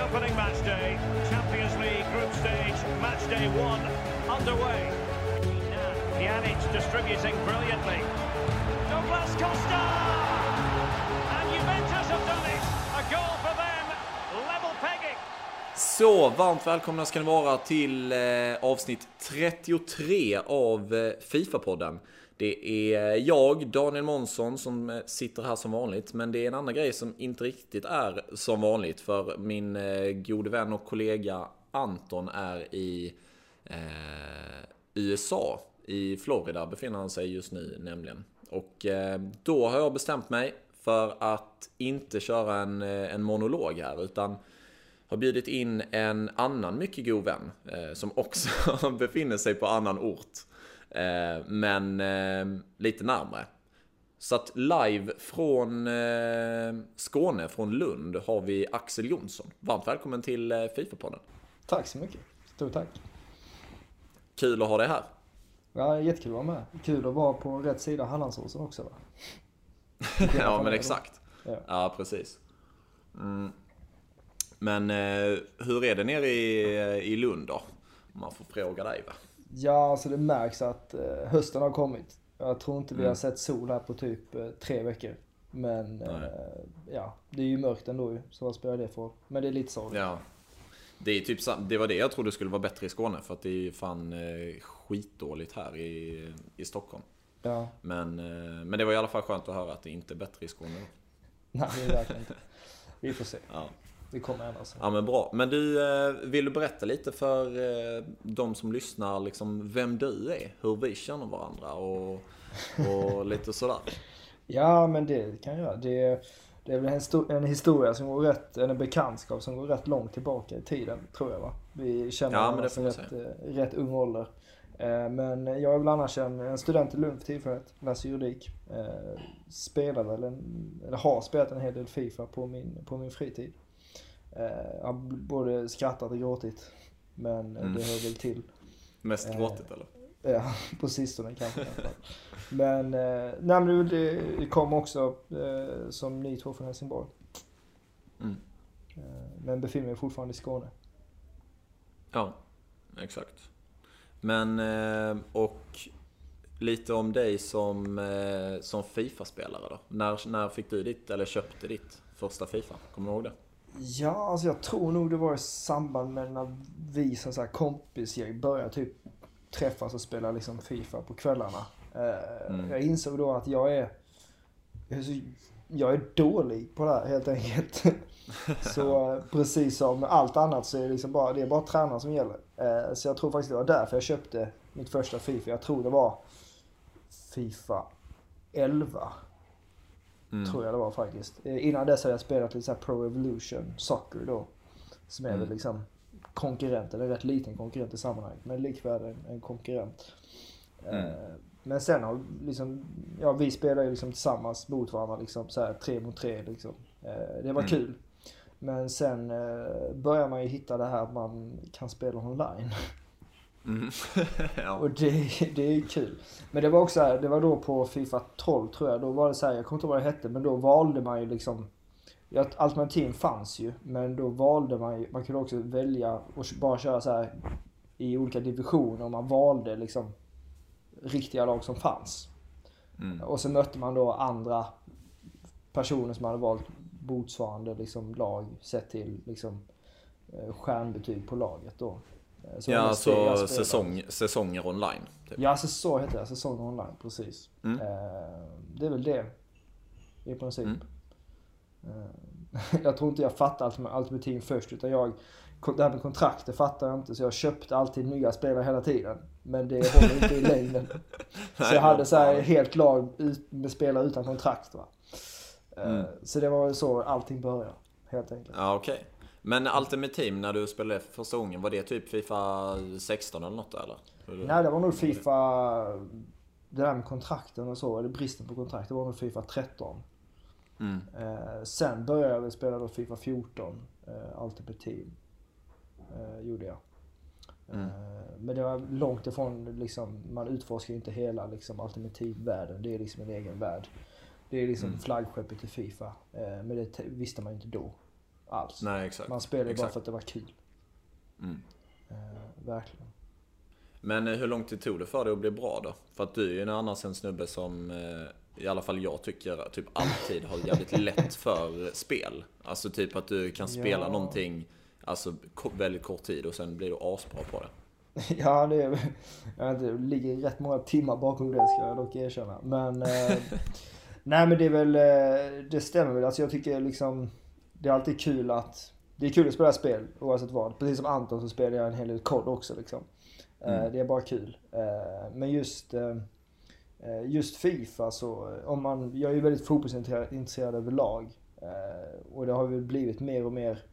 The opening match day, Champions League group stage, match day one underway. Pjanic distributing brilliantly. Douglas Costa! And Juventus have done it. A goal for them. Level pegging. Så varmt välkomna ska ni vara till eh, avsnitt 33 av eh, Fifa-podden. Det är jag, Daniel Månsson, som eh, sitter här som vanligt. Men det är en annan grej som inte riktigt är som vanligt. För min eh, gode vän och kollega Anton är i eh, USA. I Florida befinner han sig just nu nämligen. Och eh, då har jag bestämt mig för att inte köra en, eh, en monolog här. Utan har bjudit in en annan mycket god vän eh, som också befinner sig på annan ort. Eh, men eh, lite närmre. Så att live från eh, Skåne, från Lund, har vi Axel Jonsson. Varmt välkommen till Fifa-podden. Tack så mycket. Stort tack. Kul att ha dig här. Ja, jättekul att vara med. Kul att vara på rätt sida Hallandsåsen också va? ja, men exakt. Ja. Ja, precis. Mm. Men eh, hur är det nere i, i Lund då? Om man får fråga dig va? Ja, alltså det märks att eh, hösten har kommit. Jag tror inte vi Mm. har sett sol här på typ eh, tre veckor. Men eh, ja, det är ju mörkt ändå ju. Så vad spelar det för? Men det är lite sorgligt. Ja. Det, är typ, det var det jag trodde skulle vara bättre i Skåne för att det är ju fan skitdåligt här i, i Stockholm. Ja, Men, men det var i alla fall skönt att höra att det inte är bättre i Skåne. nej det är verkligen inte. Vi får se. Ja. Det kommer ändra sig. ja men bra. Men du, eh, vill du berätta lite för eh, de som lyssnar liksom vem du är? Hur vi känner varandra och, och lite sådär. Ja, men det kan jag göra. Det, det är väl en, en historia som går rätt, en bekantskap som går rätt långt tillbaka i tiden, tror jag va? Vi känner Ja, varandra man rätt, eh, rätt ung ålder. Men jag är väl annars en, en student i Lund för tillfället, läser juridik. Eh, Spelar väl en, eller har spelat en hel del Fifa på min, på min fritid. Eh, Jag har både skrattat och gråtit. Men eh, Mm. det hör väl till. Mest Eh, gråtigt eller? Ja, på sistone kanske. Men, eh, nej, men det kom också eh, som ni två från Helsingborg. Mm. Eh, men befinner mig fortfarande i Skåne. Ja, exakt. Men, eh, och lite om dig som, eh, som Fifa-spelare då. När, när fick du ditt, eller köpte ditt första Fifa? Kommer du ihåg det? Ja, alltså jag tror nog det var i samband med när vi som så här kompisgäng började typ träffas och spela liksom Fifa på kvällarna. Eh, Mm. Jag insåg då att jag är, jag är, dålig på det här helt enkelt. så eh, precis som allt annat så är det liksom bara, det är bara tränaren som gäller. Eh, så jag tror faktiskt det var därför jag köpte mitt första Fifa. Jag tror det var Fifa 11. Mm. Tror jag det var faktiskt. Eh, Innan dess hade jag spelat lite så Pro Evolution Soccer då. Som är Mm. väl liksom konkurrent, eller rätt liten konkurrent i sammanhanget. Men likväl en, en konkurrent. Mm. Eh, Men sen har liksom, ja vi spelar ju liksom tillsammans mot varandra liksom så här tre mot tre liksom. Eh, Det var Mm. kul. Men sen eh, börjar man ju hitta det här att man kan spela online. Mm. ja. Och det, det är kul. Men det var också här, det var då på Fifa 12 tror jag. Då var det så här, jag kommer inte ihåg vad det hette, men då valde man ju liksom Ja, alternativen fanns ju, men då valde man ju, man kunde också välja och bara köra så här i olika divisioner och man valde liksom riktiga lag som fanns. Mm. Och så mötte man då andra personer som hade valt motsvarande liksom lag sett till liksom eh, stjärnbetyg på laget då. Så Ja, alltså säsong, säsonger online. Typ. Ja, så, så heter det. Säsong online, precis. Mm. Eh, det är väl det. I princip. Mm. Eh, jag tror inte jag fattar Ultimate Ultimate Team först. Utan jag, det här med kontrakt, det fattar jag inte. Så jag köpte alltid nya spelare hela tiden. Men det håller inte i längden. Så jag hade så här helt lag med spelare utan kontrakt. Va? Eh, Mm. Så det var så allting började. Helt enkelt. Ja, okej. Men Ultimate Team när du spelade för första gången, var det typ Fifa 16 eller något eller? Nej, det var nog Fifa... Det där med kontrakten och så, eller bristen på kontrakt, det var nog Fifa 13. Mm. Eh, sen började jag spela då Fifa 14, eh, Ultimate Team. Eh, gjorde jag. Mm. Eh, men det var långt ifrån liksom, man utforskar ju inte hela liksom Ultimate Team-världen. Det är liksom en egen värld. Det är liksom Mm. flaggskeppet till Fifa. Eh, men det te- visste man ju inte då. Alls. Nej, exakt. Man spelade bara exakt. för att det var kul. Mm. Eh, verkligen. Men eh, hur lång tid tog det för dig att bli bra då? För att du är ju annars en snubbe som eh, i alla fall jag tycker typ alltid har jävligt lätt för spel. Alltså typ att du kan spela Ja. någonting alltså väldigt kort tid och sen blir du asbra på det. Ja, det, är, jag vet inte, det ligger rätt många timmar bakom det ska jag dock erkänna. Men, eh, nej men det är väl, det stämmer väl. Alltså jag tycker liksom, det är alltid kul att, det är kul att spela spel oavsett vad. Precis som Anton så spelar jag en hel del kod också liksom. Eh, Mm. Det är bara kul. Eh, Men just, eh, just Fifa så, om man, jag är ju väldigt fotbollsintresserad intresserad överlag. Och det har väl blivit mer och mer,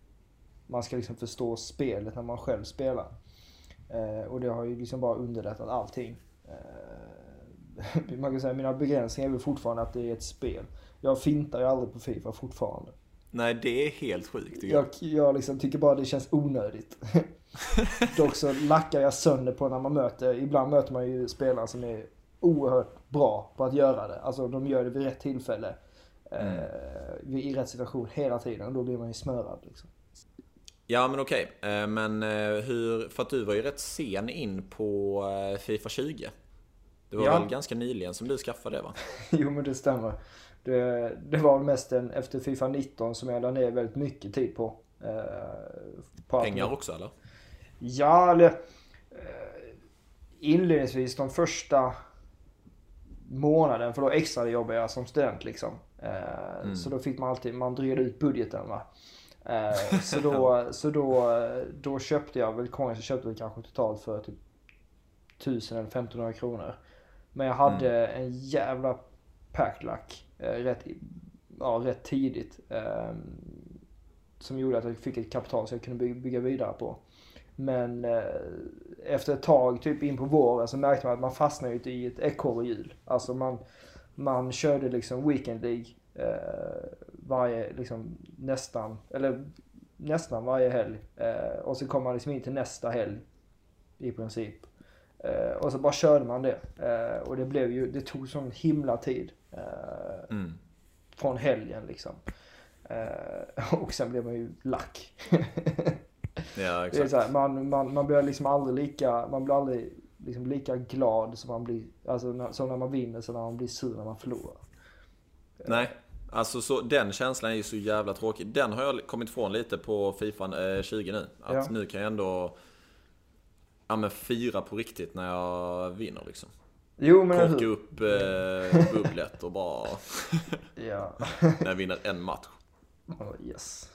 man ska liksom förstå spelet när man själv spelar. Och det har ju liksom bara underlättat allting. Man kan säga mina begränsningar är väl fortfarande att det är ett spel. Jag fintar ju aldrig på Fifa fortfarande. Nej, det är helt sjukt jag. Jag, liksom tycker bara det känns onödigt. Dock så lackar jag sönder på när man möter, ibland möter man ju spelare som är oerhört bra på att göra det. Alltså de gör det vid rätt tillfälle. Eh, vid- I rätt situation hela tiden och då blir man ju smörad liksom. Ja men okej, Eh, men eh, hur, för att du var ju rätt sen in på eh, Fifa 20. Det var Ja. väl ganska nyligen som du skaffade det va? Jo men det stämmer. Det, det var mest en, efter Fifa 19 som jag la ner väldigt mycket tid på. Eh, på att- Pengar också eller? Ja, eller... eh, Inledningsvis de första månaden, för då extra jobbade jag som student liksom. Eh, Mm. Så då fick man alltid, man drev ut budgeten va. Så då, så då, då köpte jag väl coins, jag köpte väl kanske totalt för typ 1000 eller 1500 kronor. Men jag hade en jävla packlack Eh, rätt, ja, rätt tidigt. Ehm, som gjorde att jag fick ett kapital som jag kunde bygga vidare på. Men eh, efter ett tag, typ in på våren, så märkte man att man fastnade ute i ett ekorrhjul. Alltså man, man körde liksom Weekend League eh, varje, liksom nästan, eller nästan varje helg. Eh, och så kom man liksom in till nästa helg. I princip. Eh, och så bara körde man det. Eh, och det blev ju, det tog sån himla tid. Eh, Mm. från helgen liksom. Eh, och sen blev man ju lack. Ja exakt. så här, man, man, man blir liksom aldrig lika, man blir aldrig liksom lika glad som man blir, alltså när, som när man vinner, som när man blir sur när man förlorar. Nej, alltså så, den känslan är ju så jävla tråkig. Den har jag kommit ifrån lite på Fifa eh, 20 nu. Att Ja. nu kan jag ändå ja, men fira på riktigt när jag vinner liksom. Jo men Korka hur? upp eh, bubblet och bara Ja. när jag vinner en match. Oh, yes.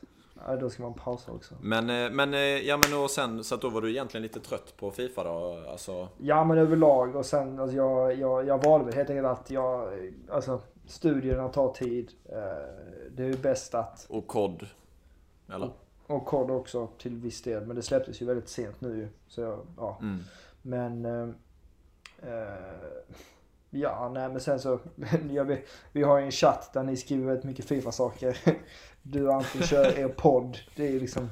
Ja, då ska man pausa också. Men, eh, men, eh, ja men och sen, så då var du egentligen lite trött på Fifa då? Alltså, Ja men överlag och sen, alltså jag, jag, jag valde väl helt enkelt att jag, alltså studierna tar tid. Eh, det är ju bäst att och kod? Eller? Och kod också till viss del. Men det släpptes ju väldigt sent nu. Så jag, ja. Mm. Men... Eh, ja, nej men sen så. jag vet, vi har ju en chatt där ni skriver väldigt mycket Fifa-saker. Du och Anton kör er podd. Det är liksom...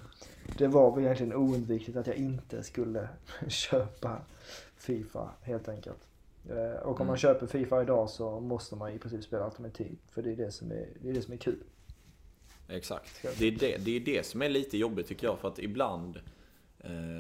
Det var väl egentligen oundvikligt att jag inte skulle köpa Fifa helt enkelt. Eh, och om man Mm. köper Fifa idag så måste man i princip spela Ultimate För det är det som är, det är, det som är kul. Exakt. Det är det, det är det som är lite jobbigt tycker jag. För att ibland,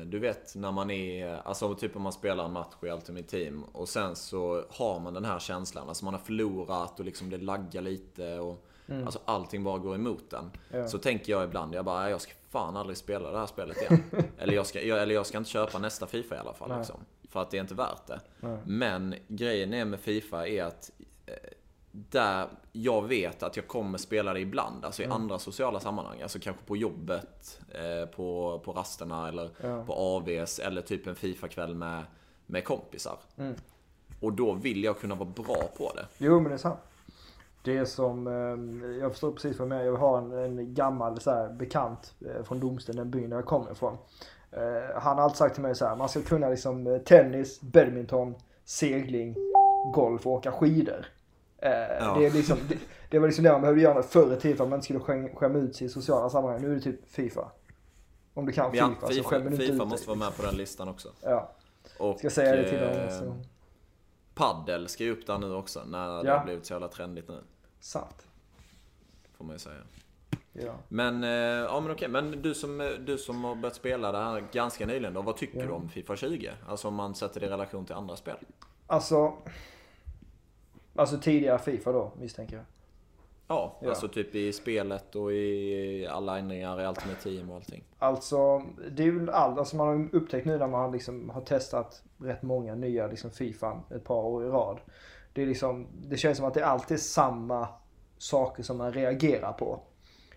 du vet när man är, alltså typ om man spelar en match i Ultimate Team och sen så har man den här känslan. Alltså man har förlorat och liksom det laggar lite och alltså allting bara går emot en. Ja. Så tänker jag ibland, jag bara, jag ska fan aldrig spela det här spelet igen. eller, jag ska, jag, eller jag ska inte köpa nästa Fifa i alla fall. Liksom, för att det är inte värt det. Nej. Men grejen är med Fifa är att eh, där jag vet att jag kommer spela det ibland, alltså i Mm. andra sociala sammanhang. Alltså kanske på jobbet, eh, på, på rasterna eller Ja. på AVs eller typ en Fifa-kväll med, med kompisar. Mm. Och då vill jag kunna vara bra på det. Jo men det är sant. Det är som, eh, jag förstår precis vad du menar. Jag har en, en gammal så här, bekant eh, från Domsten, den byn jag kommer ifrån. Eh, han har alltid sagt till mig så här, man ska kunna liksom eh, tennis, badminton, segling, golf och åka skidor. Eh, Ja. det, är liksom, det, det var liksom det man behövde göra förr i tiden för att man inte skulle skäm, skämma ut sig i sociala sammanhang. Nu är det typ Fifa. Om du kan Ja, Fifa, så FIFA, skämmer du inte FIFA ut dig. måste vara med på den listan också. Ja, Och, ska säga det till dem. eh, Så. Paddel ska ju upp där nu också, när det har blivit så jävla trendigt nu. Sant. Får man ju säga. Ja. Men, eh, ja men okej. Men du som, du som har börjat spela det här ganska nyligen då. Vad tycker Ja. du om Fifa 20? Alltså om man sätter det i relation till andra spel. Alltså... Alltså tidigare Fifa då, misstänker jag. Ja, Ja. alltså typ i spelet och i alla ändringar i Ultimate Team och allting. Alltså, det är väl allt. Alltså man har upptäckt nu när man liksom har testat rätt många nya liksom Fifa ett par år i rad. Det är liksom, det känns som att det alltid är samma saker som man reagerar på.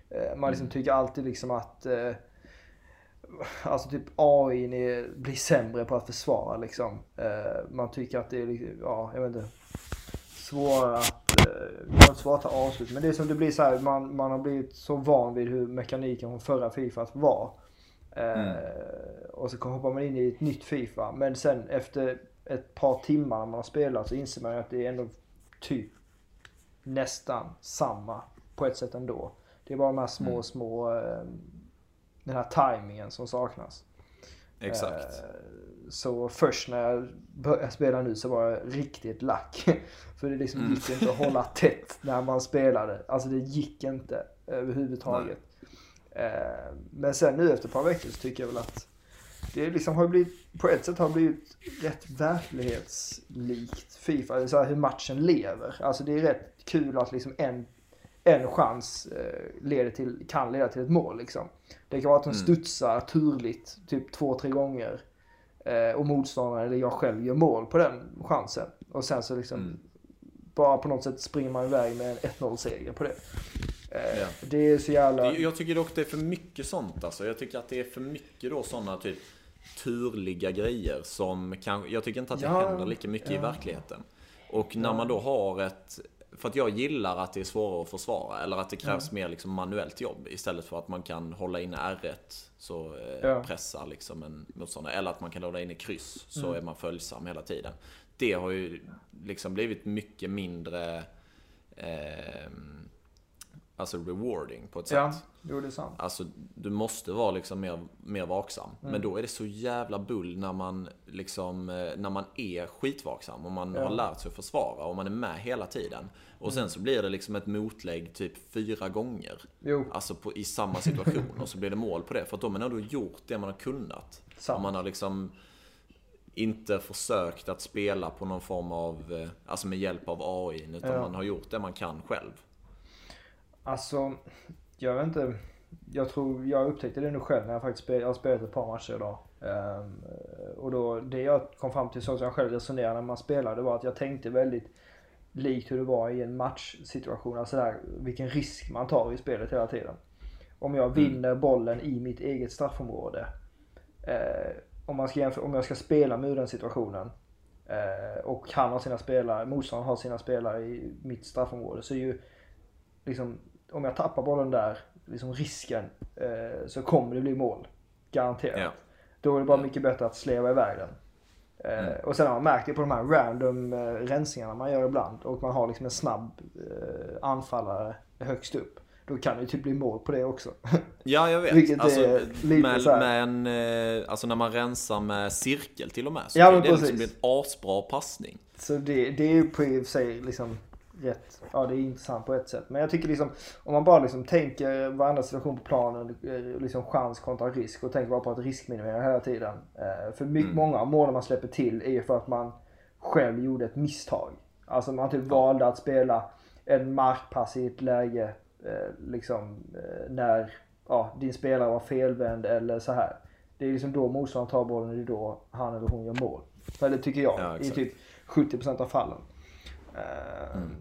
Eh, Man liksom tycker alltid liksom att eh, Alltså typ AI blir sämre på att försvara liksom. Eh, Man tycker att det är ja jag vet inte. Svårare att, eh, det var svårt att avslut. Men det är som det blir så här, man, man har blivit så van vid hur mekaniken från förra Fifa var. Eh, Och så hoppar man in i ett nytt Fifa. Men sen efter ett par timmar när man har spelat så inser man att det är ändå typ nästan samma på ett sätt ändå. Det är bara de här små, Mm. små, eh, den här tajmingen som saknas. Exakt. Eh, Så först när jag började spela nu så var jag riktigt lack. För det liksom Mm. gick inte att hålla tätt när man spelade. Alltså det gick inte överhuvudtaget. Eh, Men sen nu efter ett par veckor så tycker jag väl att det liksom har blivit, på ett sätt har blivit rätt verklighetslikt Fifa. Så hur matchen lever. Alltså det är rätt kul att liksom en, en chans eh, leder till, kan leda till ett mål liksom. Det kan vara att de Mm. studsar turligt typ två, tre gånger. Eh, och motståndaren eller jag själv gör mål på den chansen. Och sen så liksom Mm. bara på något sätt springer man iväg med en 1-0 seger på det. Eh, Ja. Det är så jävla... Jag tycker dock det är för mycket sånt alltså. Jag tycker att det är för mycket då sådana typ turliga grejer som kan, Jag tycker inte att det Ja, händer lika mycket i ja. verkligheten. Och när man då har ett... För att jag gillar att det är svårare att försvara. Eller att det krävs mer liksom manuellt jobb. Istället för att man kan hålla inne R1 så eh, Ja. pressar liksom en motståndare. Eller att man kan hålla inne kryss så Mm. är man följsam hela tiden. Det har ju liksom blivit mycket mindre... ehm, Alltså rewarding på ett sätt. Ja, jo det är sant. Alltså, du måste vara liksom mer, mer vaksam. Mm. Men då är det så jävla bull när man, liksom, eh, när man är skitvaksam och man Ja. har lärt sig att försvara och man är med hela tiden. Och Mm. sen så blir det liksom ett motlägg typ fyra gånger. Jo, Alltså på, i samma situation och så blir det mål på det. För att då har man ändå gjort det man har kunnat. sant. Och man har liksom inte försökt att spela på någon form av, eh, alltså med hjälp av AI. Utan Ja. man har gjort det man kan själv. Alltså, jag vet inte. Jag tror, jag upptäckte det nu själv när jag faktiskt spelade, jag har spelat ett par matcher idag. Ehm, och då, det jag kom fram till, så som jag själv resonerade när man spelade, var att jag tänkte väldigt likt hur det var i en matchsituation. Alltså där, vilken risk man tar i spelet hela tiden. Om jag vinner bollen i mitt eget straffområde. Eh, om, man ska jämföra, om jag ska spela med den situationen. Eh, och han har sina spelare, motståndaren har sina spelare i mitt straffområde. Så är ju liksom, om jag tappar bollen där, liksom risken, eh, så kommer det bli mål. Garanterat. Ja. Då är det bara mycket bättre att sleva iväg den. Eh, Mm. Och sen har man märkt det på de här random eh, rensningarna man gör ibland. Och man har liksom en snabb eh, anfallare högst upp. Då kan det ju typ bli mål på det också. Ja, jag vet. Vilket alltså, är lite med, så här- med en, alltså när man rensar med cirkel till och med. Så Ja, men det liksom bli en asbra passning. Så det, det är ju på i och för sig liksom rätt, ja det är intressant på ett sätt. Men jag tycker liksom, om man bara liksom tänker varenda situation på planen, eh, liksom chans kontra risk och tänker bara på att riskminimera hela tiden. Eh, För mycket, Mm. många av målen man släpper till är ju för att man själv gjorde ett misstag. Alltså man typ valde att spela en markpass i ett läge eh, liksom när ja, din spelare var felvänd eller så här. Det är liksom då motståndaren tar bollen, det är då han eller hon gör mål. Eller tycker jag, Ja, i typ 70% av fallen. Eh, Mm.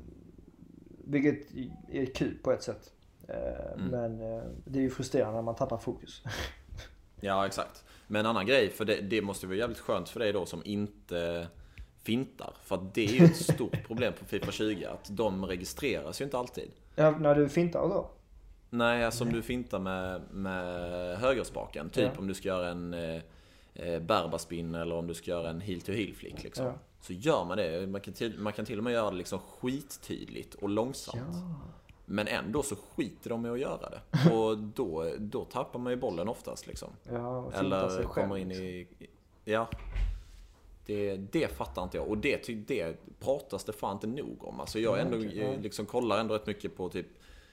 Vilket är kul på ett sätt. Eh, Mm. Men eh, det är ju frustrerande när man tappar fokus. Ja, exakt. Men en annan grej, för det, det måste vara jävligt skönt för dig då som inte fintar. För att det är ju ett stort problem på Fifa 20, att de registreras ju inte alltid. ja, när du fintar då? Nej, alltså om du fintar med, med högerspaken. Typ Ja. om du ska göra en eh, eh, berbaspin eller om du ska göra en heel to heel flick liksom. Ja. Så gör man det. Man kan, till, man kan till och med göra det liksom skittydligt och långsamt. Men ändå så skiter de med att göra det. Och då, då tappar man ju bollen oftast liksom. Ja, Eller sig själv, kommer in liksom. i... Ja. Det, det fattar inte jag. Och det, det pratas det fan inte nog om. Alltså jag Ja, ändå, okej, ja. liksom kollar ändå rätt mycket på typ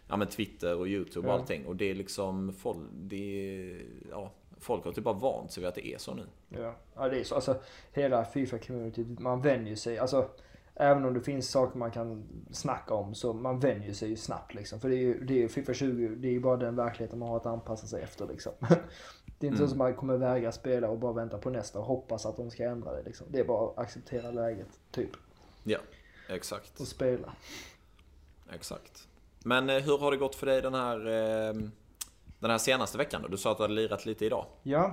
ja, men Twitter och YouTube och Ja. allting. Och det är liksom, folk, det är, ja, folk har typ bara vant sig vid att det är så nu. Ja, ja det är så. Alltså hela Fifa-communityt, man vänjer sig. Alltså även om det finns saker man kan snacka om så man vänjer sig ju snabbt liksom. För det är ju, det är Fifa 20, det är ju bara den verkligheten man har att anpassa sig efter liksom. Det är inte så Mm. som man kommer vägra spela och bara vänta på nästa och hoppas att de ska ändra det liksom. Det är bara att acceptera läget, typ. Ja, exakt. Och spela. Exakt. Men eh, hur har det gått för dig den här, eh, den här senaste veckan då? Du sa att du hade lirat lite idag. Ja,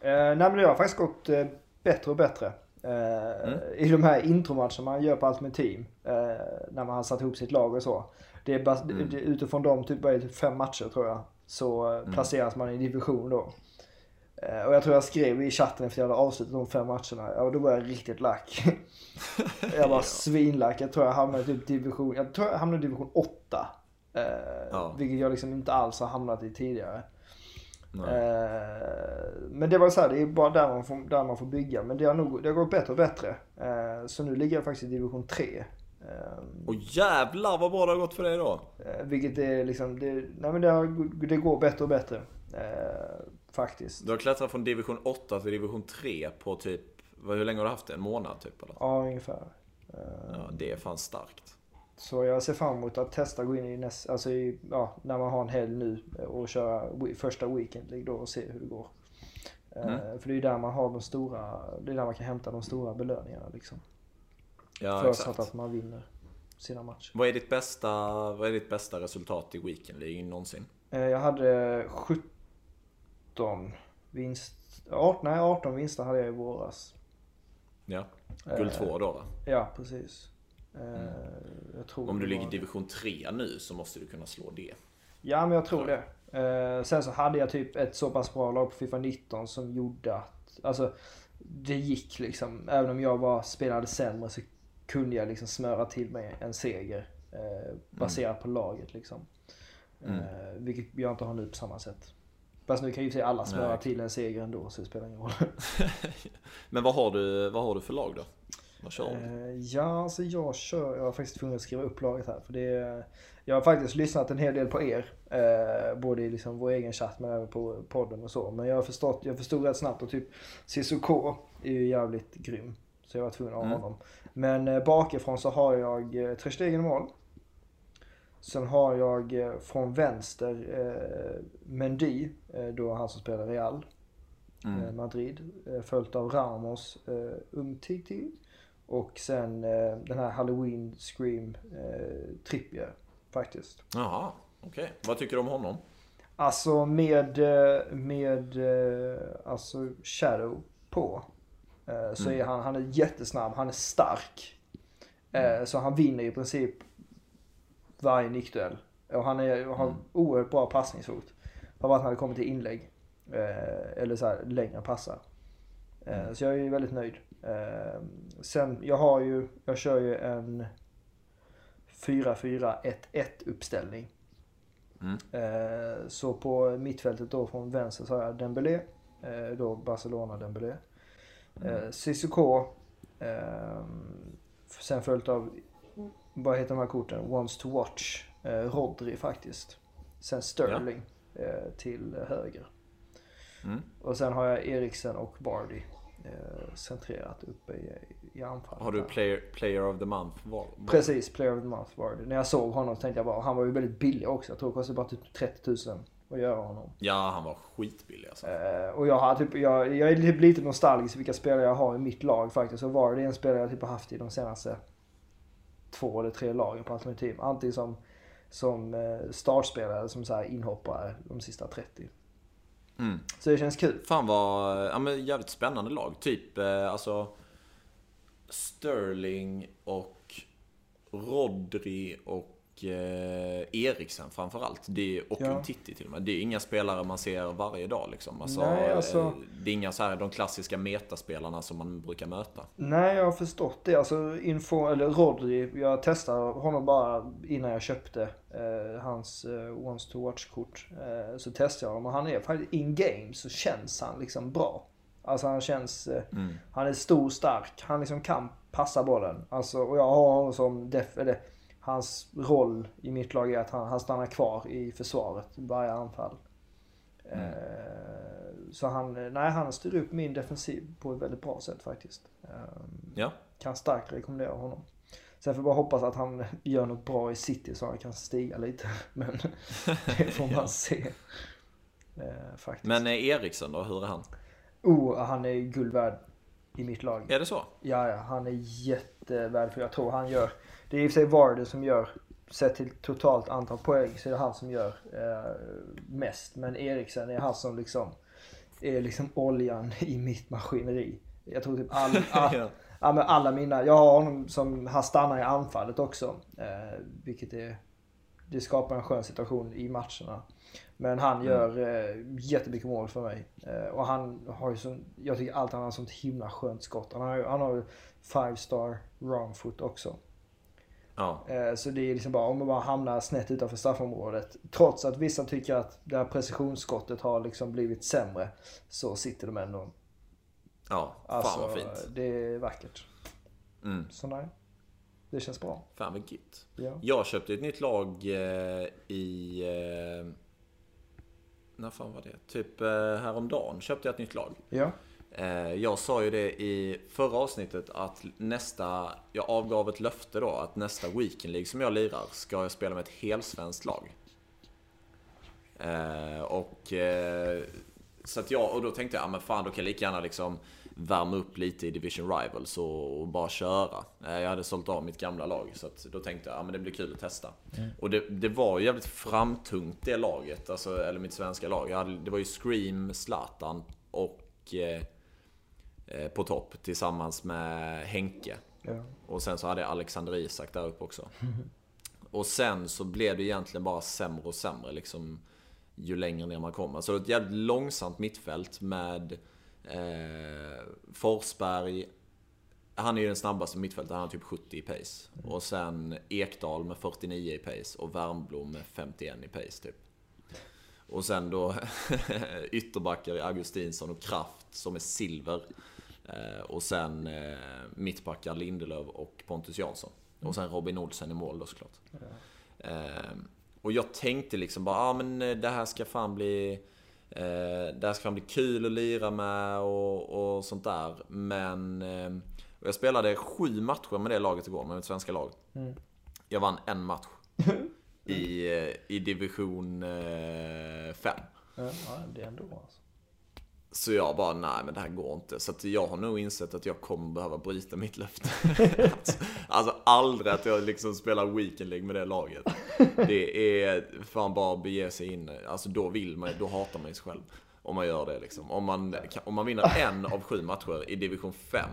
eh, nej men det har faktiskt gått eh, bättre och bättre. Eh, I de här intromatcherna man gör på Ultimate Team. Eh, när man har satt ihop sitt lag och så. Det är, bas- det, utifrån de typ, det, typ fem matcher tror jag. Så eh, placeras man i division då. Eh, och jag tror jag skrev i chatten efter jag hade avslutat de fem matcherna. Ja, då var jag riktigt lack. jag var svinlack. Jag tror jag hamnade i typ division, jag tror jag hamnade i division 8. Eh, Ja. Vilket jag liksom inte alls har hamnat i tidigare. Eh, men det var så här, det är bara där man får, där man får bygga. Men det har, nog, det har gått bättre och bättre. Eh, så nu ligger jag faktiskt i division 3. Eh, Och jävlar vad bra det har gått för dig då! eh, vilket är liksom, det, nej men det, har, det går bättre och bättre. Eh, faktiskt. Du har klättrat från division 8 till division 3 på typ, hur länge har du haft det? En månad typ eller? Ja, ungefär. Eh, Ja, det är fan starkt. Så jag ser fram emot att testa gå in i näst, alltså i, ja, när man har en helg nu och köra första weekend League då och se hur det går. Eh, Mm. För det är där man har de stora, det är där man kan hämta de stora belöningarna liksom. Ja, Förutsatt exakt. att man vinner sina matcher. Vad är ditt bästa, vad är ditt bästa resultat i Weekend League någonsin? Eh, Jag hade 17 vinst, 18, nej 18 vinster hade jag i våras. Ja, guld Eh, 2 då va? Ja, precis. Tror Om du ligger i division 3 nu så måste du kunna slå det. Ja, men jag tror det. Eh, sen så hade jag typ ett så pass bra lag på Fifa 19 som gjorde att, alltså det gick liksom. Även om jag var, spelade sämre så kunde jag liksom smöra till mig en seger. Eh, baserat på laget liksom. Mm. Eh, vilket jag inte har nu på samma sätt. Fast nu kan ju se alla smöra Nej. till en seger ändå så det spelar ingen roll. Men vad har du, vad har du för lag då? Vad kör du? Eh, ja, alltså jag kör, jag har faktiskt tvungen att skriva upp laget här. För det är, jag har faktiskt lyssnat en hel del på er. Eh, både i liksom vår egen chatt men även på podden och så. Men jag har förstått, jag förstod rätt snabbt att typ Cissoko är ju jävligt grym. Så jag var tvungen att ha Mm. honom. Men eh, bakifrån så har jag eh, Ter Stegen i mål. Sen har jag eh, från vänster eh, Mendy, eh, då han som spelar Real. Mm. Madrid. Följt av Ramos, Umtiti. Och sen eh, den här Halloween Scream eh, Trippier faktiskt. Jaha, okej. Vad tycker du om honom? Alltså med, eh, med eh, alltså Shadow på. eh, Så Mm. är han, han är jättesnabb, han är stark. Eh, Så han vinner i princip varje nickduell. Och han är, har Mm. oerhört bra passningsfot. Framförallt när det kommer till inlägg. Eller så här längre passar. Mm. Så jag är väldigt nöjd. Eh, Sen, jag har ju, jag kör ju en 4-4-1-1 uppställning. Mm. Eh, Så på mittfältet då från vänster så har jag Dembélé. eh, Då Barcelona Dembélé. Eh, Cissoko. eh, Sen följt av, vad heter de här korten? Wants to watch. eh, Rodri faktiskt. Sen Sterling eh, till höger. Mm. Och sen har jag Eriksen och Bardi centrerat uppe i, i anfallet. Har du player, player of the month? Var, var- Precis, Player of the Month var det. När jag såg honom tänkte jag bara, han var ju väldigt billig också. Jag tror det kostade bara typ 30 000 att göra honom. Ja, han var skitbillig alltså. Eh, och jag har typ, jag, jag är typ lite nostalgisk vilka spelare jag har i mitt lag faktiskt. Så var det en spelare jag typ har haft i de senaste två eller tre lagen på Team. Antingen som, som eh, startspelare som så här inhoppare de sista 30. Mm. Så det känns kul. Fan vad, ja men jävligt spännande lag. Typ eh, alltså Sterling och Rodri och eh, Eriksen framförallt. Det är, och Ja. Umtiti till och med. Det är inga spelare man ser varje dag liksom. Alltså, Nej, alltså- eh, Det är inga så här, de klassiska metaspelarna som man brukar möta. Nej, jag har förstått det. Alltså, info, eller Rodri, jag testade honom bara innan jag köpte eh, hans eh, Wants to Watch-kort. Eh, så testade jag honom och han är faktiskt in game så känns han liksom bra. Alltså han känns, eh, han är stor, stark, han liksom kan passa bollen. Alltså, och jag har honom som def, eller hans roll i mitt lag är att han, han stannar kvar i försvaret varje anfall. Mm. Eh, så han, nej, han styr upp min defensiv på ett väldigt bra sätt faktiskt. Eh, Ja. Kan starkt rekommendera honom. Sen får jag bara hoppas att han gör något bra i city så han kan stiga lite. Men det får man se. Eh, faktiskt. Men eh, Eriksson då, hur är han? Oh, han är guld värd i mitt lag. Är det så? Ja, ja, han är jättevärd för jag tror han gör, det är i och för sig Vardy som gör, sett till totalt antal poäng så är det han som gör eh, mest. Men Eriksen är han som liksom, är liksom oljan i mitt maskineri. Jag tror typ all, all, Ja. alla mina, jag har honom som, han stannar i anfallet också. Eh, vilket är, det skapar en skön situation i matcherna. Men han gör eh, jättemycket mål för mig. Eh, och han har ju sån, jag tycker alltid han har sånt himla skönt skott. Han har ju, han har five star wrong foot också. Ja. Eh, så det är liksom bara, om man bara hamnar snett utanför straffområdet. Trots att vissa tycker att det här precisionsskottet har liksom blivit sämre. Så sitter de ändå. Ja, Alltså, fan vad fint. det är vackert. Mm. Så nej. Det känns bra. Fan vad gött. Ja. Jag köpte ett nytt lag eh, i... Eh, när fan var det? Typ eh, häromdagen köpte jag ett nytt lag. Ja. Jag sa ju det i förra avsnittet att nästa... Jag avgav ett löfte då att nästa Weekend League som jag lirar ska jag spela med ett helsvenskt lag. Och... Så att jag... Och då tänkte jag, ja men fan då kan jag lika gärna liksom värma upp lite i Division Rivals och, bara köra. Eh, jag hade sålt av mitt gamla lag så att då tänkte jag, ja men det blir kul att testa. Och det, det var ju jävligt framtungt det laget, alltså, eller mitt svenska lag. Hade, det var ju Scream, Zlatan och... Eh, eh, på topp tillsammans med Henke. Ja. Och sen så hade jag Alexander Isak där uppe också. Och sen så blev det egentligen bara sämre och sämre liksom ju längre ner man kommer. Så det är ett jävligt långsamt mittfält med eh, Forsberg. Han är ju den snabbaste mittfältaren, han har typ 70 i pace. Och sen Ekdal med 49 i pace och Värmblom med 51 i pace typ. Och sen då ytterbackar i Augustinsson och Kraft som är silver. Eh, och sen eh, mittbackar Lindelöf och Pontus Jansson. Och sen Robin Olsen i mål då såklart. Eh, och jag tänkte liksom bara, ah, men eh, det här ska fan bli... Eh, det här ska fan bli kul att lira med och, och sånt där. Men... Eh, jag spelade sju matcher med det laget igår, med mitt svenska lag. Mm. Jag vann en match. I, eh, i division 5. Ja, ja, det är ändå alltså. Så jag bara, nej men det här går inte. Så jag har nog insett att jag kommer behöva bryta mitt löfte. alltså aldrig att jag liksom spelar Weekend League med det laget. Det är fan bara att bege sig in. Alltså då vill man då hatar man sig själv. Om man gör det liksom. Om man, om man vinner en av sju matcher i division 5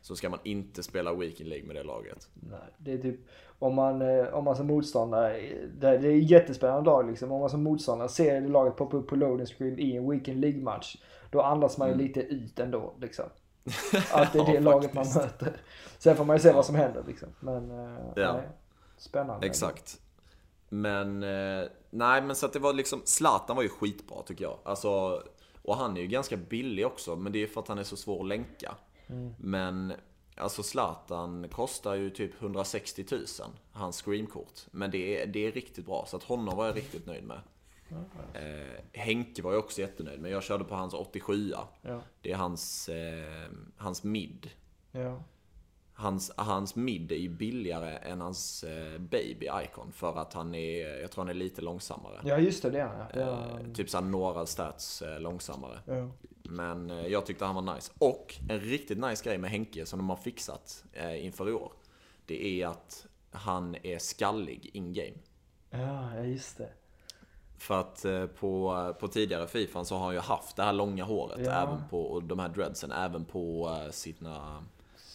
så ska man inte spela Weekend League med det laget. Nej, det är typ om man, eh, om man som motståndare, det är ett jättespännande lag liksom. Om man som motståndare ser det laget poppa upp på loading screen i en weekend League-match. Då andas man ju lite ut ändå liksom. Att det är det Mm. Ja, laget man faktiskt. möter. Sen får man ju se vad som händer liksom. Men, eh, Ja. nej. Spännande. Exakt. Men, eh, nej men så att det var liksom, Zlatan var ju skitbra tycker jag. Alltså, och han är ju ganska billig också, men det är för att han är så svår att länka. Men, alltså Zlatan kostar ju typ 160 000, hans screamkort. Men det är, det är riktigt bra, så att honom var jag riktigt nöjd med. Eh, Henke var jag också jättenöjd med, jag körde på hans 87 Ja. Det är hans, eh, hans mid. Ja. Hans, hans mid är ju billigare än hans eh, baby Icon för att han är, jag tror han är lite långsammare. ja, just det. Det är han ja. Eh, typ såhär några stats eh, långsammare. ja. Men jag tyckte han var nice. Och en riktigt nice grej med Henke som de har fixat inför i år. Det är att han är skallig in-game. Ja, ja, just det. För att på, på tidigare Fifan så har han ju haft det här långa håret Ja. även på, och de här dreadsen även på sina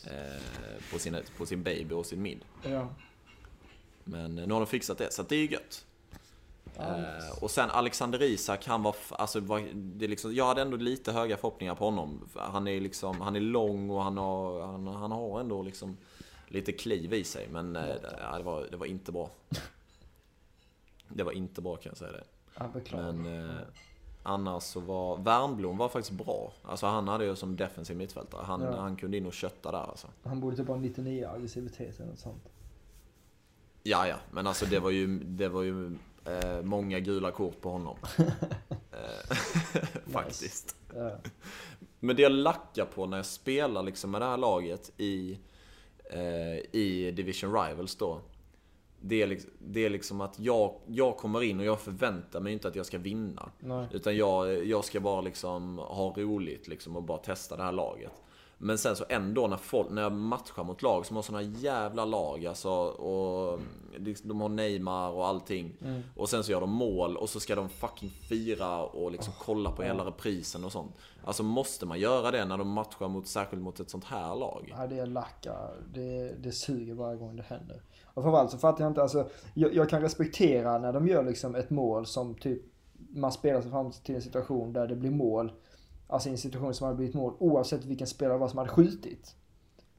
eh, på, sina, på sin baby och sin mid. Ja. Men eh, nu har de fixat det, så att det är ju gött. Eh, och sen Alexander Isak, han var, alltså, var, det liksom, jag hade ändå lite höga förhoppningar på honom. Han är liksom, han är lång och han har, han, han har ändå liksom lite kliv i sig. Men eh, det, var, det var inte bra. Det var inte bra kan jag säga det. Men eh, annars så var Värnblom var faktiskt bra. Alltså han hade ju som defensiv mittfältare. Han, Ja. han kunde in och kötta där alltså. Han borde typ ha 99 aggressivitet eller något sånt. Ja, ja, men alltså det var ju, det var ju eh, många gula kort på honom. Eh, Faktiskt. Ja. Men det jag lackar på när jag spelar liksom med det här laget i, eh, i Division Rivals då. Det är, liksom, det är liksom att jag, jag kommer in och jag förväntar mig inte att jag ska vinna. Nej. Utan jag, jag ska bara liksom ha roligt liksom och bara testa det här laget. Men sen så ändå när, folk, när jag matchar mot lag som har såna jävla lag alltså, och de har Neymar och allting. Och sen så gör de mål och så ska de fucking fira och liksom kolla på hela reprisen och sånt. Alltså måste man göra det när de matchar mot, särskilt mot ett sånt här lag? Ja, det är lacka. Det, det suger varje gång det händer. Och framförallt så fattar jag inte, alltså, jag, jag kan respektera när de gör liksom ett mål som typ, man spelar sig fram till en situation där det blir mål. Alltså i en situation som hade blivit mål oavsett vilken spelare det var som hade skjutit.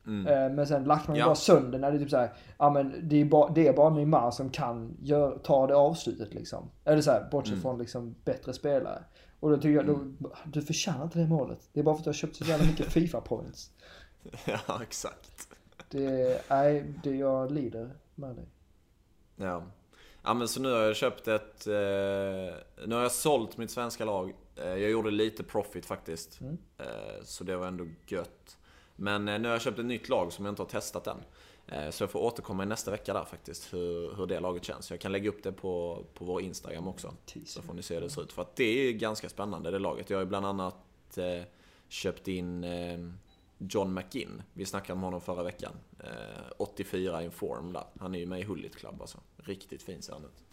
Mm. Eh, Men sen lackar man ju Ja. bara sönder när det är typ såhär, ja men det är, bara, det är bara Neymar som kan gör, ta det avslutet liksom. Eller såhär, bortsett Mm. från liksom bättre spelare. Och då tycker jag, då, du förtjänar inte det målet. Det är bara för att du har köpt så jävla mycket FIFA points. ja, exakt. Det, nej, det jag lider med dig. Ja. ja, men så nu har jag köpt ett... Eh, nu har jag sålt mitt svenska lag. Eh, jag gjorde lite profit faktiskt. Mm. Eh, så det var ändå gött. Men eh, nu har jag köpt ett nytt lag som jag inte har testat än. Eh, så jag får återkomma i nästa vecka där faktiskt, hur, hur det laget känns. Jag kan lägga upp det på, på vår Instagram också. Teaser. Så får ni se hur det ser ut. För att det är ganska spännande det laget. Jag har ju bland annat eh, köpt in John McInn. Vi snackade om honom förra veckan. Eh, 84 in form där. Han är ju med i Hullit Club alltså. Riktigt fin ser han ut.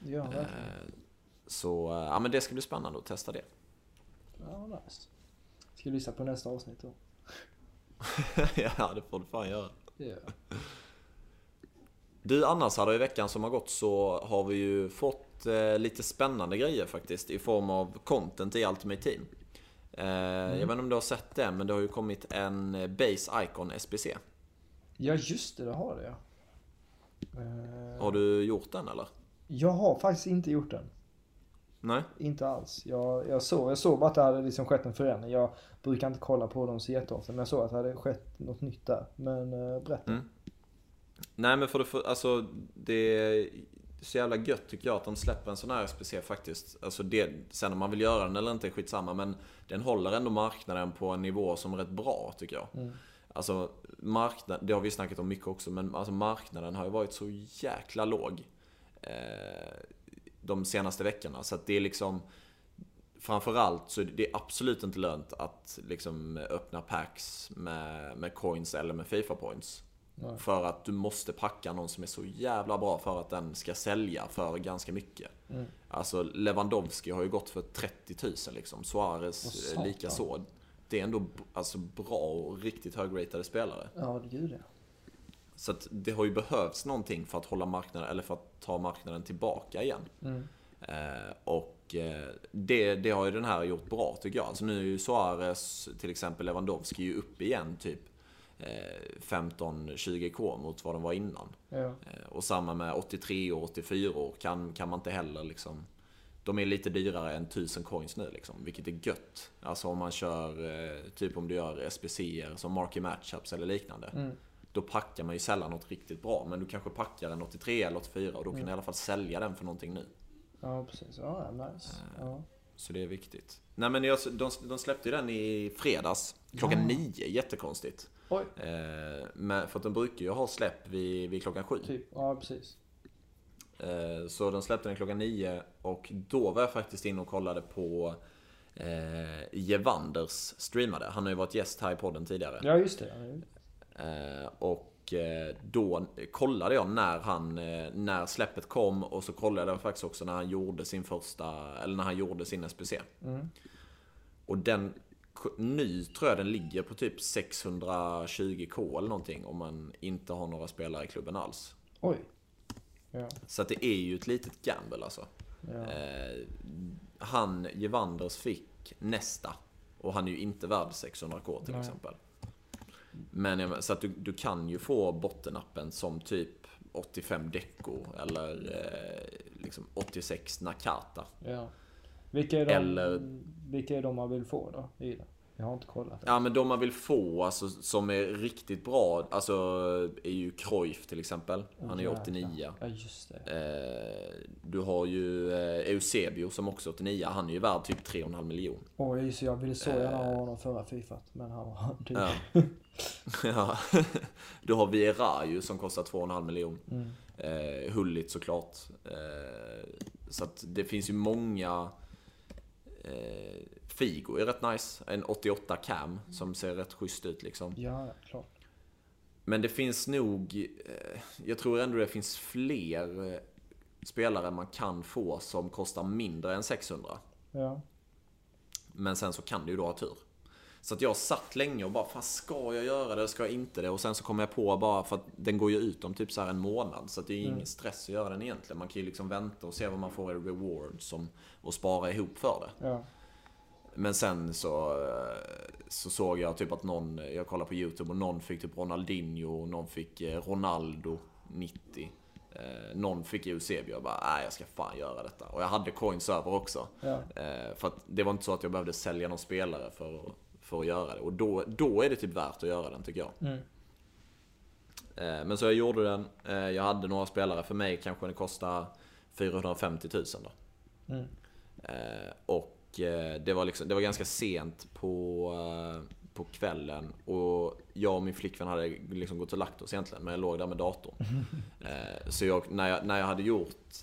Han verkligen. Eh, så eh, ja, men det ska bli spännande att testa det. Ja, nice. Ska vi lyssna på nästa avsnitt då? ja, det får du fan göra. Jag. Du, annars hade i veckan som har gått så har vi ju fått eh, lite spännande grejer faktiskt i form av content i Ultimate Team. Eh, Jag vet inte om du har sett det, men det har ju kommit en eh, Base Icon SBC. Ja, just det, det har det ja. Eh, Har du gjort den eller? Jag har faktiskt inte gjort den. Nej? Inte alls. Jag, jag, såg, jag såg bara att det hade liksom skett en förändring. Jag brukar inte kolla på dem så jätteofta, men jag såg att det hade skett något nytt där. Men berätta. Mm. Nej men för det för, alltså det är så jävla gött tycker jag att de släpper en sån här SPC faktiskt. Alltså det, sen om man vill göra den eller inte skitsamma men den håller ändå marknaden på en nivå som är rätt bra tycker jag. Mm. Alltså marknad, det har vi snackat om mycket också men alltså marknaden har ju varit så jäkla låg. Eh, de senaste veckorna så att det är liksom Framförallt så är det absolut inte lönt att liksom öppna packs med, med coins eller med FIFA points. Nej. För att du måste packa någon som är så jävla bra för att den ska sälja för ganska mycket. Mm. Alltså Lewandowski har ju gått för 30 000 liksom. Suarez satan. eh, lika så. Det är ändå alltså, bra och riktigt högratade spelare. Ja, det gud ja. Så det har ju behövts någonting för att hålla marknaden, eller för att ta marknaden tillbaka igen. Mm. Eh, och eh, det, det har ju den här gjort bra tycker jag. Alltså nu är ju Suarez, till exempel Lewandowski, ju upp igen typ 15-20k mot vad de var innan. Ja. Eh, Och samma med 83 och 84 år kan, kan man inte heller liksom... De är lite dyrare än 1000 coins nu liksom, vilket är gött. Alltså om man kör, eh, typ om du gör SBCer som marky matchups eller liknande. Mm. Då packar man ju sällan något riktigt bra, men du kanske packar en 83 eller 84 och då kan Mm. du i alla fall sälja den för någonting nu. ja, precis. Ja, nice. Ja. Så det är viktigt. Nej men jag, de, de släppte ju den i fredags, klockan Ja. nio, jättekonstigt. Oj, Eh, men, för att de brukar ju ha släpp vid, vid klockan sju. typ. Ja, precis. Eh, Så de släppte den klockan nio och då var jag faktiskt inne och kollade på eh, Jevanders streamade. Han har ju varit gäst här i podden tidigare. Ja, just det. Eh, och eh, då kollade jag när han, när släppet kom och så kollade jag faktiskt också när han gjorde sin första, eller när han gjorde sin SPC. Mm. Och den, nu tror jag den ligger på typ 620k eller någonting om man inte har några spelare i klubben alls. Oj. Ja. Så att det är ju ett litet gamble alltså. Ja. Eh, han, Jevanders, fick nästa. Och han är ju inte värd 600k till Nej. exempel. Men- så att du, du kan ju få bottenappen som typ 85 Deco eller eh, liksom 86 Nakata. ja. Vilka är de, Eller- vilka är de man vill få då? I det? Jag har inte kollat. Ja men de man vill få alltså, som är riktigt bra, alltså är ju Cruyff till exempel. Han är ju 89. Ja, just det. Eh, du har ju eh, Eusebio som också är 89. Han är ju värd typ 3,5 miljon. Oj, så jag ville så gärna ha honom förra Fifat. Men han var dyr. Ja. ja. Du har Viera ju som kostar 2,5 miljon. Mm. Eh, Hullit såklart. Eh, så att det finns ju många... Eh, Figo är rätt nice. En 88 cam som ser rätt schysst ut liksom. Ja, ja, klart. Men det finns nog... Eh, jag tror ändå det finns fler eh, spelare man kan få som kostar mindre än 600. Ja. Men sen så kan du ju då ha tur. Så att jag satt länge och bara, fan ska jag göra det, ska jag inte det? Och sen så kom jag på bara, för att den går ju ut om typ så här en månad. Så det är ju ingen stress att göra den egentligen. Man kan ju liksom vänta och se vad man får i reward som, och spara ihop för det. Ja. Men sen så, eh, så såg jag typ att någon, jag kollade på YouTube och någon fick typ Ronaldinho och någon fick eh, Ronaldo 90. Eh, någon fick Eusebio. Jag bara, nej jag ska fan göra detta. Och jag hade coins över också. Ja. Eh, för att det var inte så att jag behövde sälja någon spelare för, att- för att göra det. Och då, då är det typ värt att göra den tycker jag. Mm. Eh, men så jag gjorde den. Eh, jag hade några spelare. För mig kanske det kostade 450 000 då. Mm. Eh, och det var, liksom, det var ganska sent på, på kvällen. Och jag och min flickvän hade liksom gått och lagt oss egentligen. Men jag låg där med datorn. Eh, så jag, när, jag, när jag hade gjort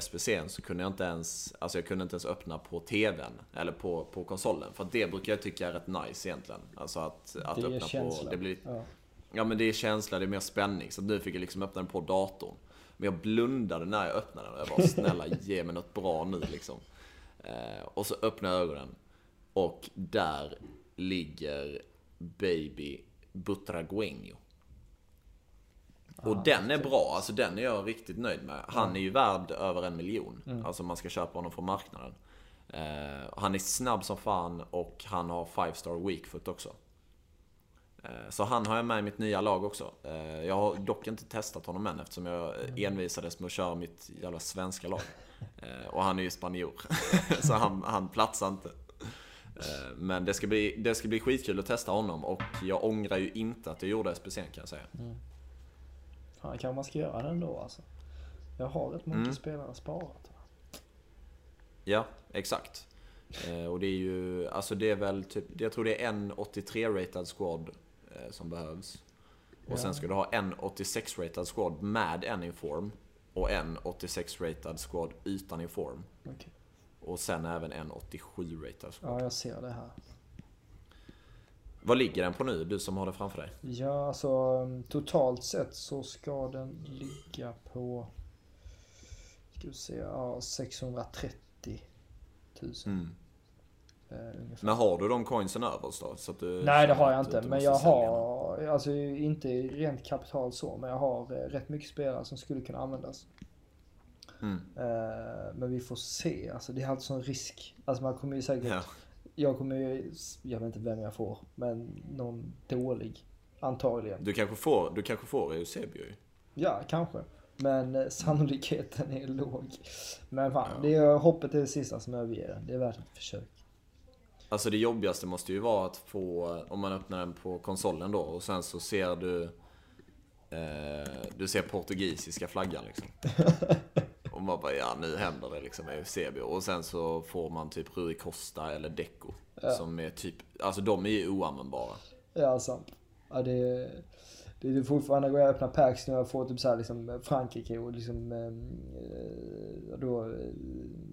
SPCn så kunde jag inte ens, alltså jag kunde inte ens öppna på TVn. Eller på, på konsolen. För det brukar jag tycka är rätt nice egentligen. Alltså att, att Det öppna känsla. på... Det blir, Ja. Ja men det är känsla, det är mer spänning. Så nu fick jag liksom öppna den på datorn. Men jag blundade när jag öppnade den. Jag bara snälla ge mig något bra nu liksom. Eh, och så öppnade jag ögonen. Och där ligger Baby Butragueño. Och den är bra, alltså den är jag riktigt nöjd med. Han är ju värd över en miljon. Alltså man ska köpa honom från marknaden. Eh, han är snabb som fan och han har 5 star weak foot också. Eh, Så han har jag med i mitt nya lag också. Eh, Jag har dock inte testat honom än eftersom jag envisades med att köra mitt jävla svenska lag. Och han är ju spanjor. Så han, han platsar inte. Men det ska, bli, det ska bli skitkul att testa honom och jag ångrar ju inte att jag gjorde SPCn kan jag säga. Fan, kanske man ska göra den då alltså. Jag har rätt mycket Mm. spelare sparat. Ja, exakt. Eh, Och det är ju, alltså det är väl typ, jag tror det är en 83-ratad squad eh, som behövs. Och sen Ja. ska du ha en 86-ratad squad med en inform. Och en 86-ratad squad utan inform. Okej. Och sen även en 87-ratad squad. Ja, jag ser det här. Vad ligger den på nu, du som har det framför dig? Ja, alltså totalt sett så ska den ligga på... Ska vi se, ja 630 000 Mm. ungefär. Men har du de coinsen överst då? Så att du Nej det har jag inte. Men jag har, alltså inte rent kapital så, men jag har eh, rätt mycket spelare som skulle kunna användas. Mm. Eh, Men vi får se. Alltså det är alltid sån risk. Alltså man kommer ju säkert... Ja. Jag kommer ju... Jag vet inte vem jag får. Men någon dålig. Antagligen. Du kanske får, du kanske får Eusebio ju. Ja, kanske. Men eh, sannolikheten är låg. Men fan, det är hoppet är det sista som överger den. Det är värt ett försök. Alltså det jobbigaste måste ju vara att få, om man öppnar den på konsolen då och sen så ser du eh, Du ser portugisiska flaggan liksom. Och man bara, ja nu händer det liksom med Eusebio. Och sen så får man typ Rui Costa eller Deco. Som är typ, alltså de är ju oanvändbara. Ja, sant. Ja, det är... Det är fortfarande går jag öppnar packs nu och får typ såhär liksom Frankrike och liksom eh, då eh,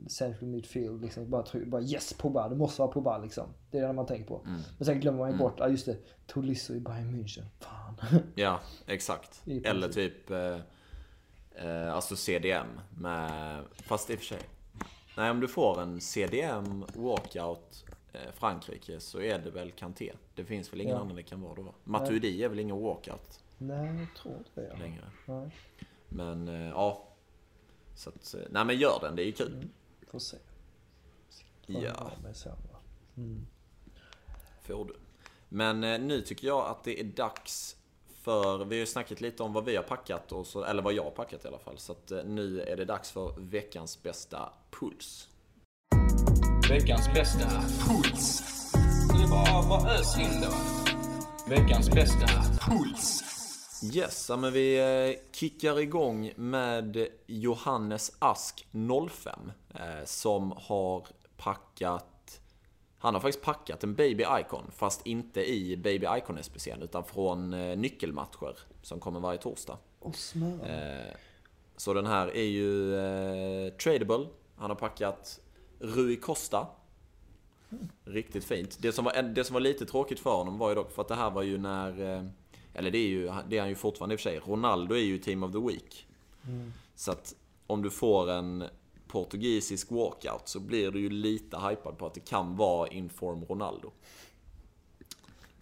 central midfield liksom bara, bara yes Pogba, det måste vara Pogba liksom. Det är det man tänker på. Men sen glömmer man ju bort, ja just det, Tolisso i Bayern München. Fan. Ja, exakt. Eller typ eh, eh, alltså CDM med, fast i och för sig. Nej, om du får en CDM walkout eh, Frankrike så är det väl Kanté. Det finns väl ingen Ja. annan det kan vara då? Matuidi är väl ingen walkout Nej, jag tror inte det. Längre. Nej, Men eh, ja. Så att, eh, nej men gör den, det är ju kul. får se. Ja, va. får du. Men eh, nu tycker jag att det är dags för, vi har ju snackat lite om vad vi har packat, och så, eller vad jag har packat i alla fall. Så att eh, nu är det dags för veckans bästa puls. Veckans bästa puls. Det är bara, ös in då. Veckans bästa puls. Yes, men vi eh, kickar igång med Johannes Ask 05. Eh, som har packat... Han har faktiskt packat en Baby Icon, fast inte i Baby Icon SPCn, utan från eh, nyckelmatcher som kommer varje torsdag. Och smör. Eh, så den här är ju eh, tradable. Han har packat Rui Costa. Riktigt fint. Det som, var, det som var lite tråkigt för honom var ju dock för att det här var ju när... Eh, eller det är, ju, det är han ju fortfarande i och för sig. Ronaldo är ju Team of the Week. Så att om du får en portugisisk walkout så blir du ju lite hypad på att det kan vara inform Ronaldo.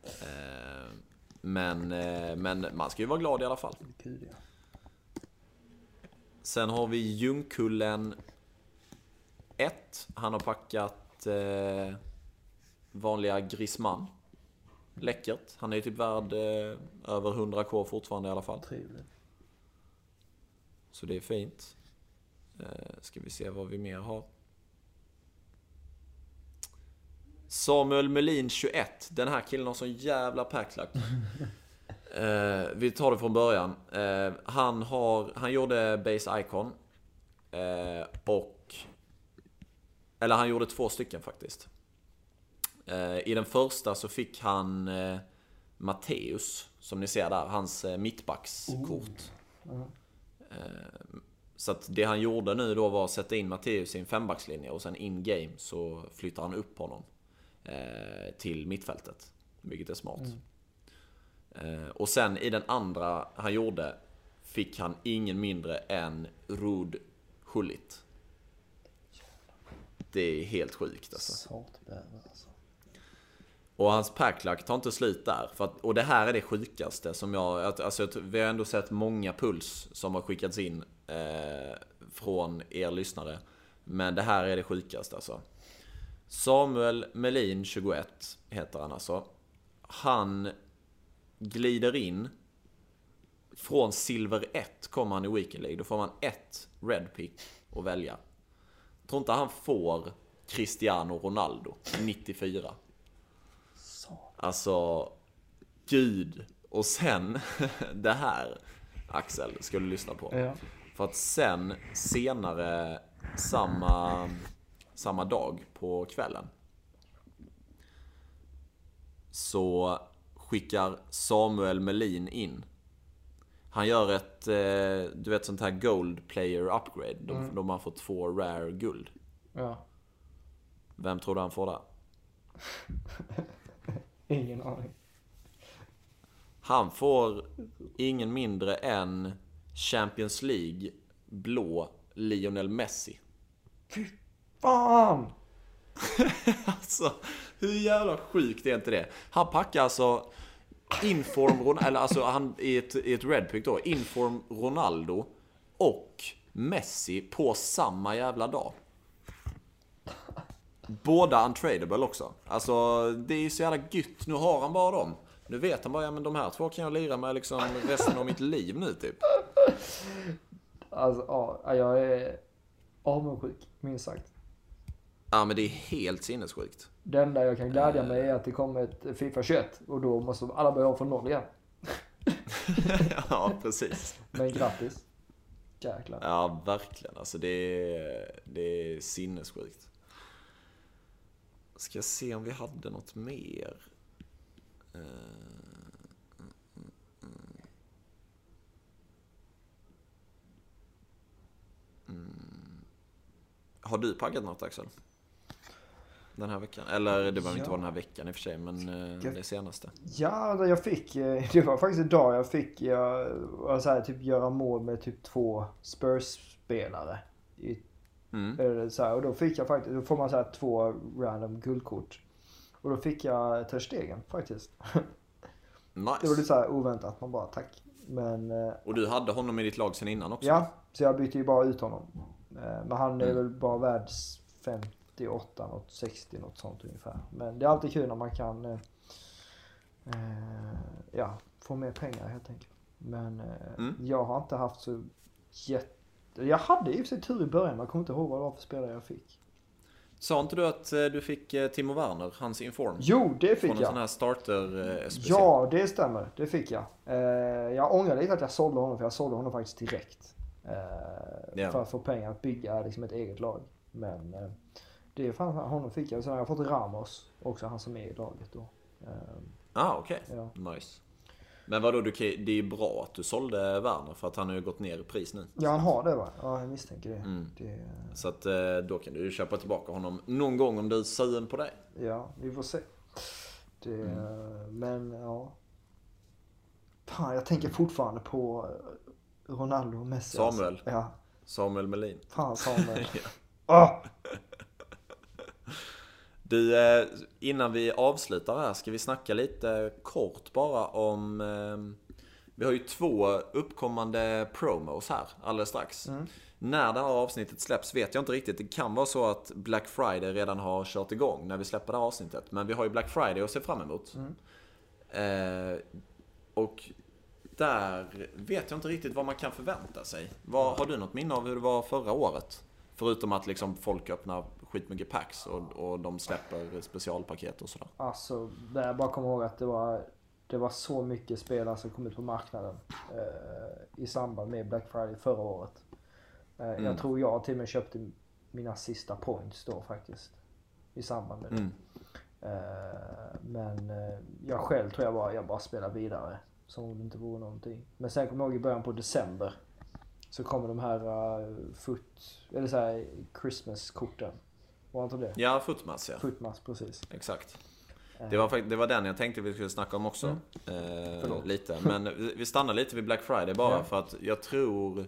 Eh, men, eh, men man ska ju vara glad i alla fall. Sen har vi Ljungkullen 1. Han har packat eh, vanliga Grisman. Läckert. Han är ju typ värd eh, över 100k fortfarande i alla fall. Trevligt. Så det är fint. Eh, ska vi se vad vi mer har. Samuel Melin 21. Den här killen har sån jävla packlack. Eh, vi tar det från början. Eh, han, har, han gjorde Base Icon. Eh, och... Eller han gjorde två stycken faktiskt. Eh, I den första så fick han eh, Matteus, som ni ser där, hans mittbackskort. Eh, så att det han gjorde nu då var att sätta in Matteus i en fembackslinje och sen in game så flyttar han upp honom eh, till mittfältet. Vilket är smart. Eh, och sen i den andra han gjorde fick han ingen mindre än Rud Hullit. Det är helt sjukt alltså. Alltså. Och hans packlack tar inte slut där. Att, och det här är det sjukaste som jag... Alltså, vi har ändå sett många puls som har skickats in Eh, från er lyssnare. Men det här är det sjukaste alltså. Samuel Melin, 21, heter han alltså. Han glider in. Från silver 1 kommer han i Weekend League. Då får man ett red pick att välja. Tror inte han får Cristiano Ronaldo, 94. Alltså, gud. Och sen, det här Axel ska du lyssna på. Ja. För att sen, senare samma, samma dag på kvällen. Så skickar Samuel Melin in. Han gör ett, eh, du vet sånt här Gold Player Upgrade. Då, då man får två rare guld. Ja. Vem tror du han får där? Ingen aning. Han får ingen mindre än Champions League blå Lionel Messi. Fan! Alltså, hur jävla sjukt är inte det? Han packar alltså Inform eller alltså han i ett, i ett red pick då, Inform Ronaldo och Messi på samma jävla dag. Båda untradable också. Alltså, det är så jävla gött. Nu har han bara dem. Nu vet han bara, ja men de här två kan jag lira med liksom resten av mitt liv nu typ. Alltså, ja, jag är avundsjuk, minst sagt. Ja men det är helt sinnessjukt. Det enda jag kan glädja mig är att det kommer ett Fifa 21 och då måste alla börja om från noll igen. ja, precis. Men grattis. Jäklar. Ja, verkligen. Alltså det är, det är sinnessjukt. Ska se om vi hade något mer. Eh, mm, mm, mm. Mm. Har du packat något Axel? Den här veckan? Eller det behöver inte Ja. vara den här veckan i och för sig, men eh, Jag- det senaste. Ja, jag fick, eh, det var faktiskt idag jag fick jag, var så här, typ göra mål med typ två Spurs-spelare. Mm. eller så här, och då fick jag faktiskt, då får man så här två random guldkort. Och då fick jag Ter Stegen faktiskt. Det var lite Nice. så här oväntat, man bara tack. Men eh, Och du hade honom i ditt lag sen innan också? ja, så jag bytte ju bara ut honom. Eh, Men han är Mm. väl bara värd 58, något 60, något sånt ungefär. Men det är alltid kul när man kan eh, eh, ja, få mer pengar helt enkelt. Men eh, Mm. jag har inte haft så jätte... Jag hade i och för sig tur i början men jag kommer inte ihåg vad det var för spelare jag fick. Sa inte du att eh, du fick Timo Werner, hans inform? Jo, det fick Från en jag. sån här starter eh? Ja, det stämmer. Det fick jag. Eh, jag ångrar lite att jag sålde honom, för jag sålde honom faktiskt direkt. Eh, Ja. För att få pengar att bygga liksom, ett eget lag. Men eh, det är fan, honom fick jag. Sen har jag fått Ramos, också han som är i laget då. Eh, Ah, okej. Ja. Nice. Men vadå, du, det är ju bra att du sålde Werner för att han har ju gått ner i pris nu. ja, han har det va? Ja, jag misstänker det. Mm. det Så att eh, då kan du ju köpa tillbaka honom någon gång om du är sugen på det. ja, vi får se. Det, Mm. Men ja. Fan, jag tänker fortfarande på eh, Ronaldo och Messi. Samuel. Alltså. Ja, Samuel Melin. fan Samuel. Ah! Du, eh, innan vi avslutar här ska vi snacka lite kort bara om... Eh, vi har ju två uppkommande promos här alldeles strax. När det här avsnittet släpps vet jag inte riktigt. Det kan vara så att Black Friday redan har kört igång när vi släpper det här avsnittet. Men vi har ju Black Friday att se fram emot. Eh, och där vet jag inte riktigt vad man kan förvänta sig. Vad, har du något minne av hur det var förra året? Förutom att liksom folk öppnar skitmycket packs och, och de släpper specialpaket och sådär. Alltså, där jag bara kommer ihåg att det var, det var så mycket spelare som kom ut på marknaden eh, i samband med Black Friday förra året. Eh, Mm. Jag tror jag till och med köpte mina sista points då faktiskt. I samband med det. Mm. Eh, men eh, jag själv tror jag bara, jag bara spelar vidare. Som om det inte vore någonting. Men sen kommer jag ihåg i början på december. Så kommer de här uh, foot, eller så här Christmas-korten. Var inte det? Ja, Footmass ja. Footmass, precis. Exakt. Det var, det var den jag tänkte vi skulle snacka om också. Mm. Eh, lite. Men vi- stannar lite vid Black Friday bara Ja. för att jag tror...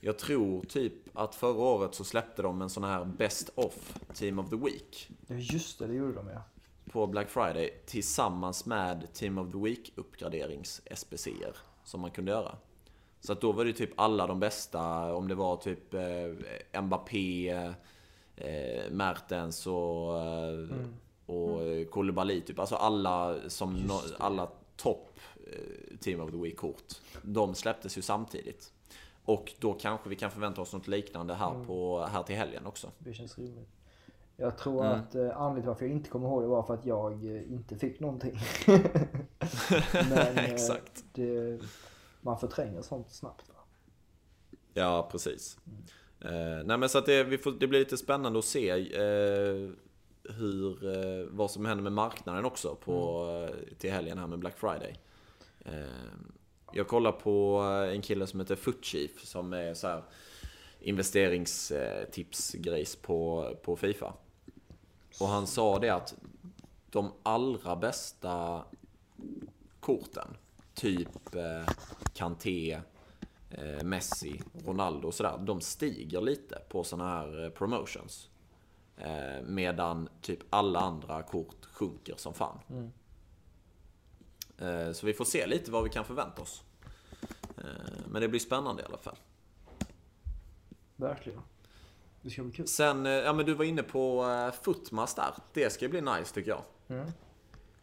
Jag tror typ att förra året så släppte de en sån här Best of Team of the Week. Ja just det, det gjorde de ja. På Black Friday tillsammans med Team of the Week uppgraderings SPCer som man kunde göra. Så att då var det typ alla de bästa, om det var typ eh, Mbappé, eh, Mertens och, eh, och eh, Koulibaly typ. Alltså alla som, no, alla topp eh, Team of the Week-kort. De släpptes ju samtidigt. Och då kanske vi kan förvänta oss något liknande här, på, här till helgen också. Det känns rimligt. Jag tror Mm. att eh, anledningen till varför jag inte kommer ihåg det var för att jag eh, inte fick någonting. Men eh, Exakt. det, man förtränger sånt snabbt. Va? Ja, precis. Eh, nej men så att det, får, det blir lite spännande att se eh, hur, eh, vad som händer med marknaden också på, eh, till helgen här med Black Friday. Jag kollar på en kille som heter Footchief som är så här investeringstipsgrejs på, på Fifa. Och han sa det att de allra bästa korten, typ eh, Kanté, eh, Messi, Ronaldo och sådär, de stiger lite på sådana här eh, promotions. Eh, medan typ alla andra kort sjunker som fan. Eh, så vi får se lite vad vi kan förvänta oss. Men det blir spännande i alla fall. Verkligen. Det ska bli kul. Sen, eh, ja men du var inne på eh, Footmas där. Det ska bli nice tycker jag.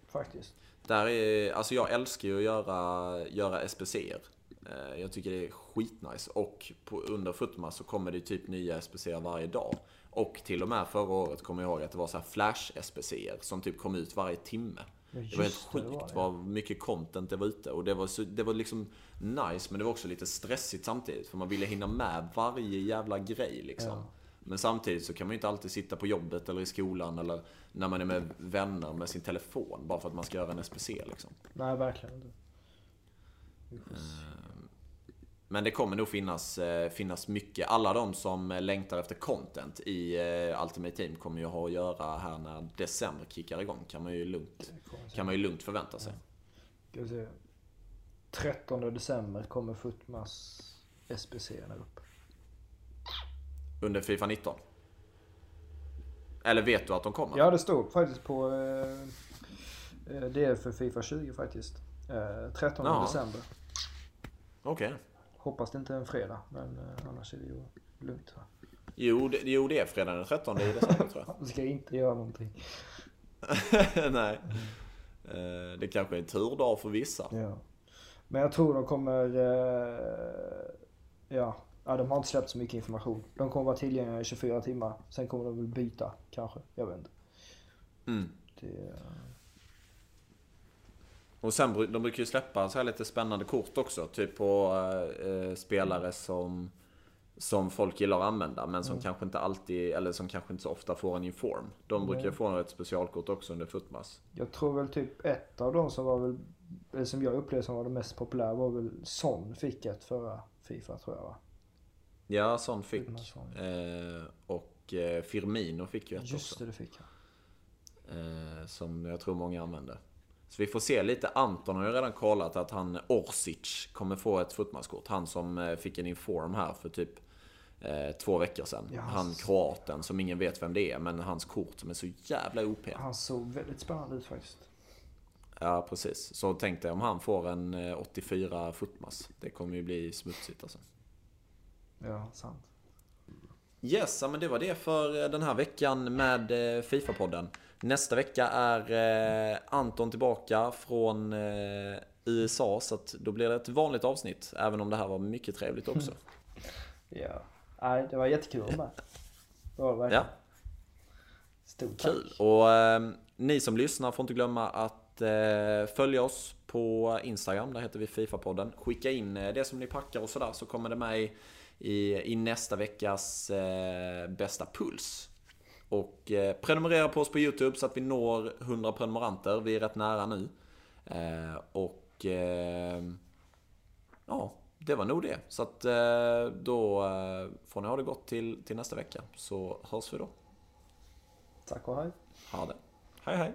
Faktiskt. Där är, alltså jag älskar ju att göra, göra SPCer. Eh, Jag tycker det är skitnice. Och på, under Footmas så kommer det typ nya SPCer varje dag. Och till och med förra året kommer jag ihåg att det var så här flash-SPCer som typ kom ut varje timme. Ja, Det var helt just det, sjukt var vad mycket content det var ute. Och det var, så, det var liksom nice men det var också lite stressigt samtidigt. För man ville hinna med varje jävla grej liksom. Ja. Men samtidigt så kan man ju inte alltid sitta på jobbet eller i skolan eller när man är med vänner med sin telefon bara för att man ska göra en SPC liksom. Nej, verkligen inte. Se. Men det kommer nog finnas, eh, finnas mycket. Alla de som eh, längtar efter content i eh, Ultimate Team kommer ju ha att göra här när december kickar igång. Kan man ju lugnt, kan man ju lugnt förvänta sig. Ska vi se. 13 december kommer Footmas SPC upp. Under Fifa 19. Eller vet du att de kommer? Ja, det stod faktiskt på... Eh, eh, det är för Fifa 20 faktiskt. Eh, 13 Ja. december. Okej. Hoppas det inte är en fredag, men eh, annars är det ju lugnt. Va? Jo, det, jo, det är fredag den 13 i december tror jag. Jag ska inte göra någonting. Nej. Eh, Det kanske är en turdag för vissa. Ja. Men jag tror de kommer... Eh, ja, Ja, de har inte släppt så mycket information. De kommer vara tillgängliga i 24 timmar. Sen kommer de väl byta, kanske. Jag vet inte. Mm. Det, Och sen, de brukar ju släppa så här lite spännande kort också. Typ på eh, spelare som, som folk gillar att använda. Men som kanske inte alltid, eller som kanske inte så ofta får en inform. De brukar ju få ett specialkort också under Footmass. jag tror väl typ ett av de som var väl, eller som jag upplevde som var det mest populära var väl Son fick ett förra Fifa tror jag va? Ja, sån fick. Son. Eh, och eh, Firmino fick ju ett Just också. det, fick han. Eh, som jag tror många använder. Så vi får se lite. Anton har ju redan kollat att han Orsic kommer få ett Footmass-kort. Han som eh, fick en inform här för typ eh, två veckor sedan. Ja, Han kroaten som ingen vet vem det är. Men hans kort som är så jävla OP. Han såg väldigt spännande ut faktiskt. Ja, precis. Så tänk dig om han får en eh, 84 Footmass. Det kommer ju bli smutsigt alltså. Ja, sant. Yes, ja, men det var det för eh, den här veckan med eh, Fifa-podden. Nästa vecka är eh, Anton tillbaka från USA, så då blir det ett vanligt avsnitt. Även om det här var mycket trevligt också. Ja. Nej, det var jättekul med. Det var det verkligen. Ja, Stort tack. kul. Och eh, ni som lyssnar får inte glömma att eh, följa oss på Instagram. Där heter vi Fifa-podden. Skicka in det som ni packar och sådär så kommer det med i, i, i nästa veckas eh, bästa puls. Och eh, prenumerera på oss på YouTube så att vi når 100 prenumeranter. Vi är rätt nära nu. Eh, och eh, ja, det var nog det. Så att eh, då eh, får ni ha det gott till, till nästa vecka. Så hörs vi då. Tack och hej. Ha det. Hej hej.